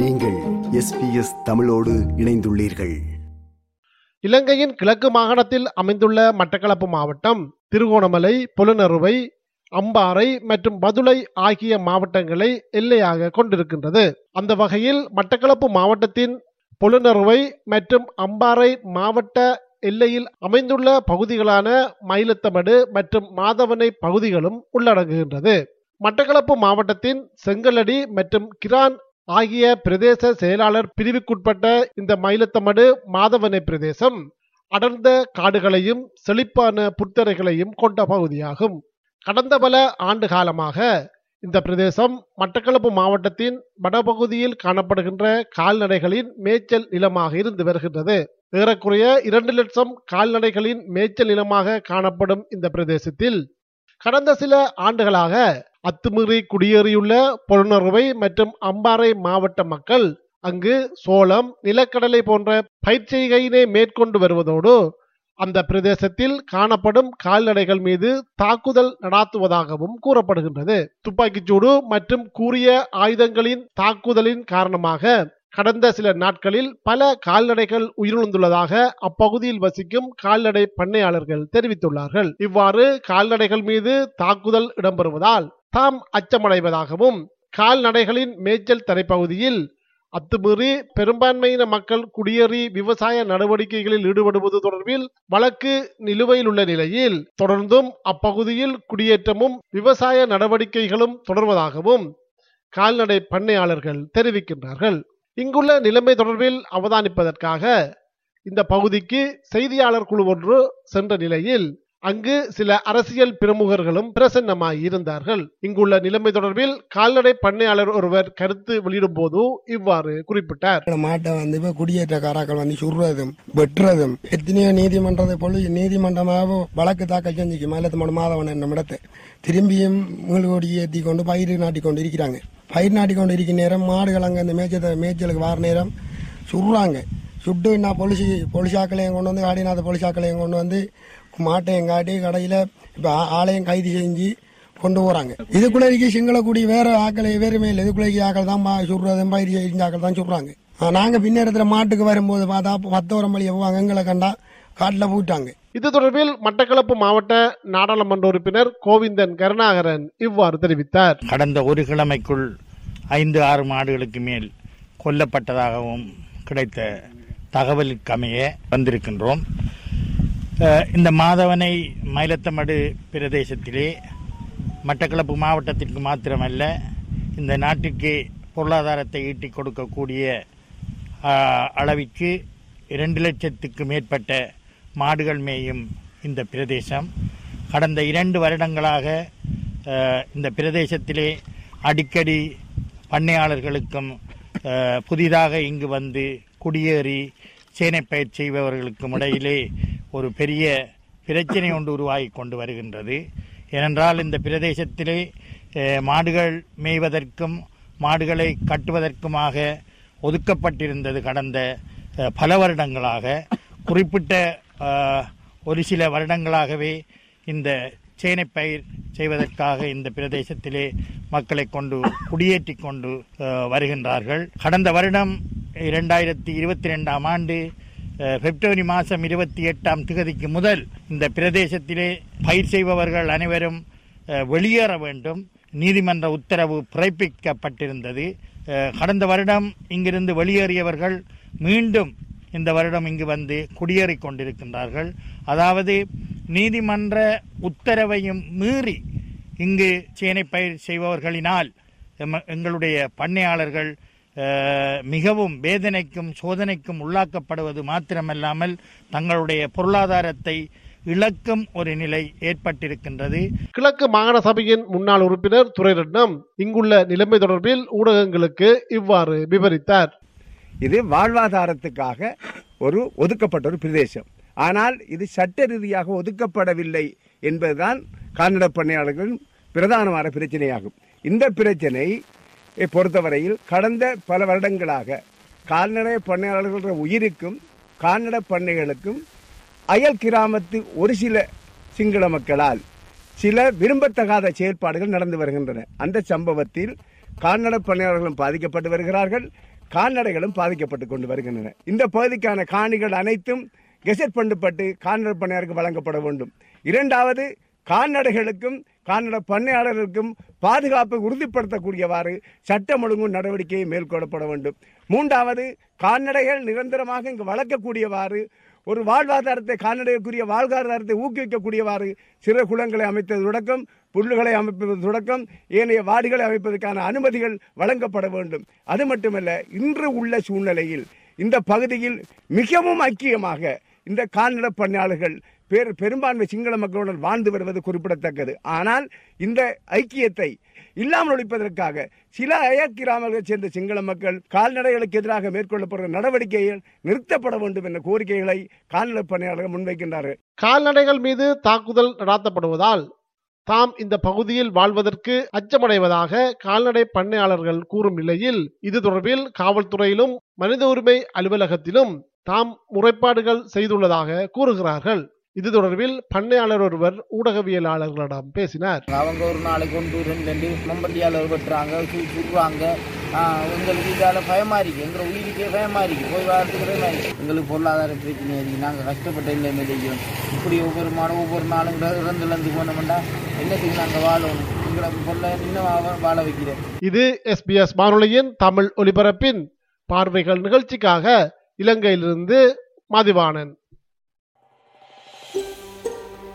நீங்கள் எஸ்பிஎஸ் தமிழோடு இணைந்துள்ளீர்கள். இலங்கையின் கிழக்கு மாகாணத்தில் அமைந்துள்ள மட்டக்களப்பு மாவட்டம் திருகோணமலை புலனறுவை அம்பாறை மற்றும் பதுளை ஆகிய மாவட்டங்களை எல்லையாக கொண்டிருக்கின்றது. அந்த வகையில் மட்டக்களப்பு மாவட்டத்தின் புலனறுவை மற்றும் அம்பாறை மாவட்ட எல்லையில் அமைந்துள்ள பகுதிகளான மயிலத்தமடு மற்றும் மாதவனை பகுதிகளும் உள்ளடங்குகின்றது. மட்டக்களப்பு மாவட்டத்தின் செங்கலடி மற்றும் கிரான் ஆகிய பிரதேச செயலாளர் பிரிவுக்குட்பட்ட இந்த மயிலத்தமடு மாதவனை பிரதேசம் அடர்ந்த காடுகளையும் செழிப்பான புத்தரைகளையும் கொண்ட பகுதியாகும். கடந்த பல ஆண்டு காலமாக இந்த பிரதேசம் மட்டக்களப்பு மாவட்டத்தின் வடபகுதியில் காணப்படுகின்ற கால்நடைகளின் மேய்ச்சல் நிலமாக இருந்து வருகின்றது. ஏறக்குறைய இரண்டு லட்சம் கால்நடைகளின் மேய்ச்சல் நிலமாக காணப்படும் இந்த பிரதேசத்தில் கடந்த சில ஆண்டுகளாக அத்துமீறி குடியேறியுள்ள பொருணர்வை மற்றும் அம்பாறை மாவட்ட மக்கள் அங்கு சோளம் நிலக்கடலை போன்ற பயிற்சிகையினை மேற்கொண்டு வருவதோடு அந்த பிரதேசத்தில் காணப்படும் கால்நடைகள் மீது தாக்குதல் நடாத்துவதாகவும் கூறப்படுகின்றது. துப்பாக்கிச்சூடு மற்றும் கூறிய ஆயுதங்களின் தாக்குதலின் காரணமாக கடந்த சில நாட்களில் பல கால்நடைகள் உயிரிழந்துள்ளதாக அப்பகுதியில் வசிக்கும் கால்நடை பண்ணையாளர்கள் தெரிவித்துள்ளார்கள். இவ்வாறு கால்நடைகள் மீது தாக்குதல் இடம்பெறுவதால் தாம் அச்சமடைவதாகவும் கால்நடைகளின் மேய்ச்சல் தரைப்பகுதியில் அத்துமீறி பெரும்பான்மையின மக்கள் குடியேறி விவசாய நடவடிக்கைகளில் ஈடுபடுவது தொடர்பில் வழக்கு நிலுவையில் உள்ள நிலையில் தொடர்ந்தும் அப்பகுதியில் குடியேற்றமும் விவசாய நடவடிக்கைகளும் தொடர்வதாகவும் கால்நடை பண்ணையாளர்கள் தெரிவிக்கின்றார்கள். இங்குள்ள நிலைமை தொடர்பில் அவதானிப்பதற்காக இந்த பகுதிக்கு செய்தியாளர் குழு ஒன்று சென்ற நிலையில் அங்கு சில அரசியல் பிரமுகர்களும் பிரசன்னமாய் இருந்தார்கள். இங்குள்ள நிலைமை தொடர்பில் கால்நடை பண்ணையாளர் ஒருவர் கருத்து வெளியிடும் போது இவ்வாறு குறிப்பிட்டார். மாட்டை வந்து இப்ப குடியேற்றக்காரர்கள் வந்து சுடுறதும் வெட்டுறதும் எத்தனையோ நீதிமன்றத்தை போல நீதிமன்றமாக வழக்கு தாக்கல் செஞ்சுக்கு மயிலத்தமோட மாதவன் என்னும் இடத்தை திரும்பியும் மீள்கொடி ஏற்றி கொண்டு பயிர் நாட்டி கொண்டு இருக்கிறாங்க பயிர் நாட்டி கொண்டு இருக்கிற நேரம் மாடுகள் அங்கே இந்த மேய்ச்சல் மேய்ச்சலுக்கு வார நேரம் சுடுறாங்க. சுட்டு நான் பொலிசி பொலிசாக்களையும் கொண்டு வந்து காடிநாத பொலிசாக்களையும் கொண்டு வந்து மாட்டையும் காட்டி கடையில் இப்போ ஆளையும் கைது செஞ்சு கொண்டு போறாங்க. இதுக்குள்ள இருக்க சிங்களக்குடி வேற ஆக்களை வேறுமே இல்லை இதுக்குள்ள ஆக்கள் தான் சுடுறதும் பயிர் செஞ்ச ஆக்கள் தான் சுடுறாங்க ஆ, நாங்க பின்னேரத்துல மாட்டுக்கு வரும்போது பார்த்தா பத்தோரம் வழியை போவாங்க. எங்களை கண்டா காட்டில் போயிட்டாங்க இது தொடர்பில் மட்டக்களப்பு மாவட்ட நாடாளுமன்ற உறுப்பினர் கோவிந்தன் கருணாகரன் இவ்வாறு தெரிவித்தார். கடந்த ஒரு கிழமைக்குள் ஐந்து ஆறு மாடுகளுக்கு மேல் கொல்லப்பட்டதாகவும் கிடைத்த தகவலுக்கு அமைய வந்திருக்கின்றோம். இந்த மாதவனை மயிலத்தமடு பிரதேசத்திலே மட்டக்களப்பு மாவட்டத்திற்கு மாத்திரமல்ல இந்த நாட்டிற்கு பொருளாதாரத்தை ஈட்டி கொடுக்கக்கூடிய அளவிற்கு இரண்டு லட்சத்துக்கு மேற்பட்ட மாடுகள் மேயும் இந்த பிரதேசம். கடந்த இரண்டு வருடங்களாக இந்த பிரதேசத்திலே அடிக்கடி பண்ணையாளர்களுக்கும் புதிதாக இங்கு வந்து குடியேறி சேனைப்பயிர் செய்பவர்களுக்கும் இடையிலே ஒரு பெரிய பிரச்சனை ஒன்று உருவாகி கொண்டு வருகின்றது. ஏனென்றால் இந்த பிரதேசத்திலே மாடுகள் மேய்வதற்கும் மாடுகளை கட்டுவதற்குமாக ஒதுக்கப்பட்டிருந்தது கடந்த பல வருடங்களாக. குறிப்பிட்ட ஒரு சில வருடங்களாகவே இந்த சேனைப்பயிர் செய்வதற்காக இந்த பிரதேசத்திலே மக்களை கொண்டு குடியேற்றி கொண்டு வருகின்றார்கள். கடந்த வருடம் இரண்டாயிரத்தி இருபத்தி ரெண்டாம் ஆண்டு பிப்ரவரி மாதம் இருபத்தி எட்டாம் திகதிக்கு முதல் இந்த பிரதேசத்திலே பயிர் செய்பவர்கள் அனைவரும் வெளியேற வேண்டும். நீதிமன்ற உத்தரவு பிறப்பிக்கப்பட்டிருந்தது. கடந்த வருடம் இங்கிருந்து வெளியேறியவர்கள் மீண்டும் இந்த வருடம் இங்கு வந்து குடியேறிக் கொண்டிருக்கின்றார்கள். அதாவது நீதிமன்ற உத்தரவையும் மீறி இங்கு சேனை பயிர் செய்பவர்களினால் எங்களுடைய பண்ணையாளர்கள் மிகவும் வேதனைக்கும் சோதனைக்கும் உள்ளாக்கப்படுவது மாத்திரமல்லாமல் தங்களுடைய பொருளாதாரத்தை இழக்கும் ஒரு நிலை ஏற்பட்டிருக்கின்றது. கிழக்கு மாகாண சபையின் முன்னாள் உறுப்பினர் துரைரட்னம் இங்குள்ள நிலைமை தொடர்பில் ஊடகங்களுக்கு இவ்வாறு விவரித்தார். இது வாழ்வாதாரத்துக்காக ஒரு ஒதுக்கப்பட்ட ஒரு பிரதேசம். ஆனால் இது சட்ட ரீதியாக ஒதுக்கப்படவில்லை என்பதுதான் கால்நடை பண்ணையாளர்களின் பிரதானமான பிரச்சனையாகும். இந்த பிரச்சனை பொறுத்தவரையில் கடந்த பல வருடங்களாக கால்நடை பண்ணையாளர்கள உயிருக்கும் கால்நடை பண்ணைகளுக்கும் அயல் கிராமத்து ஒரு சில சிங்கள மக்களால் சில விரும்பத்தகாத செயல்பாடுகள் நடந்து வருகின்றன. அந்த சம்பவத்தில் கால்நடை பணியாளர்களும் பாதிக்கப்பட்டு வருகிறார்கள் கால்நடைகளும் பாதிக்கப்பட்டு கொண்டு வருகின்றன. இந்த பகுதிக்கான காணிகள் அனைத்தும் கெசட் பண்ணப்பட்டு கால்நடை பண்ணையாருக்கு வழங்கப்பட வேண்டும். இரண்டாவது கால்நடைகளுக்கும் கால்நடை பண்ணையாளர்களுக்கும் பாதுகாப்பை உறுதிப்படுத்தக்கூடியவாறு சட்டம் ஒழுங்கு நடவடிக்கையை மேற்கொள்ளப்பட வேண்டும். மூன்றாவது கால்நடைகள் நிரந்தரமாக இங்கு வளர்க்கக்கூடியவாறு ஒரு வாழ்வாதாரத்தை கால்நடைக்குரிய வாழ்வாதாரத்தை ஊக்குவிக்கக்கூடியவாறு சிறு குளங்களை அமைத்தது தொடக்கம் புல்லுகளை அமைப்பது தொடக்கம் ஏனைய வாடிகளை அமைப்பதற்கான அனுமதிகள் வழங்கப்பட வேண்டும். அது மட்டுமல்ல இன்று உள்ள சூழ்நிலையில் இந்த பகுதியில் மிகவும் ஐக்கியமாக இந்த கால்நடை பண்ணையாளர்கள் பெரு பெரும்பான்மை சிங்கள மக்களுடன் வாழ்ந்து வருவது குறிப்பிடத்தக்கது. ஆனால் இந்த ஐக்கியத்தை இல்லாமல் ஒழிப்பதற்காக சில அயக்கிராமங்களைச் சேர்ந்த சிங்கள மக்கள் கால்நடைகளுக்கு எதிராக மேற்கொள்ளப்படுகிற நடவடிக்கைகள் நிறுத்தப்பட வேண்டும் என்ற கோரிக்கைகளை கால்நடை பணியாளர்கள் முன்வைக்கின்றார்கள். கால்நடைகள் மீது தாக்குதல் நடாத்தப்படுவதால் தாம் இந்த பகுதியில் வாழ்வதற்கு அச்சமடைவதாக கால்நடை பண்ணையாளர்கள் கூறும் நிலையில் இது தொடர்பில் காவல்துறையிலும் மனித உரிமை அலுவலகத்திலும் தாம் முறைப்பாடுகள் செய்துள்ளதாக கூறுகிறார்கள். இது தொடர்பில் பண்ணையாளர் ஒருவர் ஊடகவியலாளர்களிடம் பேசினார். அவங்க ஒரு நாளைக்கு ஒன்று ரெண்டு மம்பட்டியாளர் வெட்டுறாங்க சுடுறாங்க எங்களுக்கு இதால் பயமா இருக்கு எங்களை உயிருக்கே பயமா இருக்கு போய் வரதுக்கு பயமா இருக்கு எங்களுக்கு பொருளாதார பிரச்சனை இருக்கு. நாங்கள் கஷ்டப்பட்ட இந்த நிலையும் இப்படி ஒவ்வொரு மாதம் ஒவ்வொரு நாளும் இற- இறந்து இறந்து போனோம்னா என்னத்துக்கு நாங்கள் வாழணும்? எங்களை பொருளை இன்னும் வாழ வைக்கிறேன். இது எஸ்பிஎஸ் வானொலியின் தமிழ் ஒலிபரப்பின் பார்வைகள் நிகழ்ச்சிக்காக இலங்கையிலிருந்து மதிவாணன்.